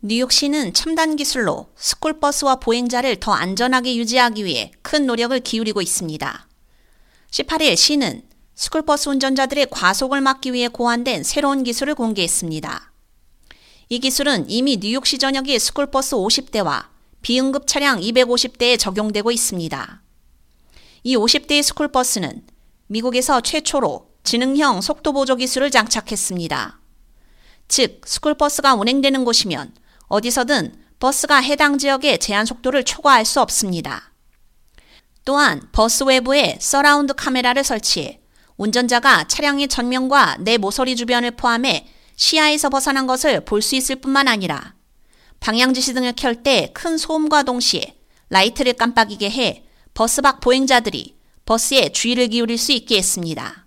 뉴욕시는 첨단 기술로 스쿨버스와 보행자를 더 안전하게 유지하기 위해 큰 노력을 기울이고 있습니다. 18일 시는 스쿨버스 운전자들의 과속을 막기 위해 고안된 새로운 기술을 공개했습니다. 이 기술은 이미 뉴욕시 전역의 스쿨버스 50대와 비응급 차량 250대에 적용되고 있습니다. 이 50대의 스쿨버스는 미국에서 최초로 지능형 속도 보조 기술을 장착했습니다. 즉, 스쿨버스가 운행되는 곳이면 어디서든 버스가 해당 지역의 제한 속도를 초과할 수 없습니다. 또한 버스 외부에 서라운드 카메라를 설치해 운전자가 차량의 전면과 내 모서리 주변을 포함해 시야에서 벗어난 것을 볼 수 있을 뿐만 아니라 방향지시 등을 켤 때 큰 소음과 동시에 라이트를 깜빡이게 해 버스 밖 보행자들이 버스에 주의를 기울일 수 있게 했습니다.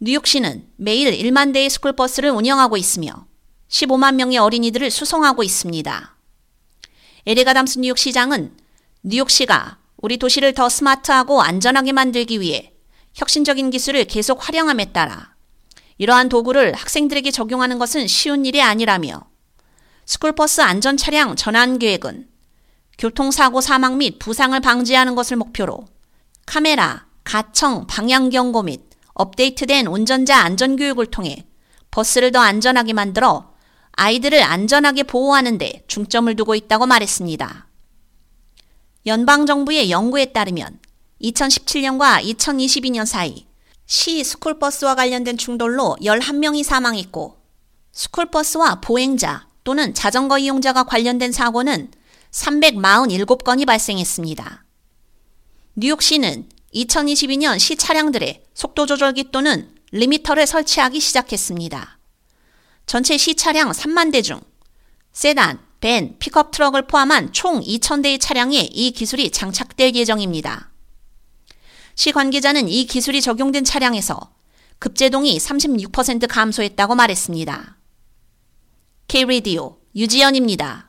뉴욕시는 매일 1만 대의 스쿨버스를 운영하고 있으며 15만 명의 어린이들을 수송하고 있습니다. 에릭 아담스 뉴욕시장은 뉴욕시가 우리 도시를 더 스마트하고 안전하게 만들기 위해 혁신적인 기술을 계속 활용함에 따라 이러한 도구를 학생들에게 적용하는 것은 쉬운 일이 아니라며 스쿨버스 안전 차량 전환 계획은 교통사고 사망 및 부상을 방지하는 것을 목표로 카메라, 가청, 방향 경고 및 업데이트된 운전자 안전 교육을 통해 버스를 더 안전하게 만들어 아이들을 안전하게 보호하는 데 중점을 두고 있다고 말했습니다. 연방정부의 연구에 따르면 2017년과 2022년 사이 시 스쿨버스와 관련된 충돌로 11명이 사망했고 스쿨버스와 보행자 또는 자전거 이용자가 관련된 사고는 347건이 발생했습니다. 뉴욕시는 2022년 시 차량들의 속도 조절기 또는 리미터를 설치하기 시작했습니다. 전체 시 차량 3만 대 중 세단, 밴, 픽업 트럭을 포함한 총 2,000대의 차량에 이 기술이 장착될 예정입니다. 시 관계자는 이 기술이 적용된 차량에서 급제동이 36% 감소했다고 말했습니다. K-Radio 유지연입니다.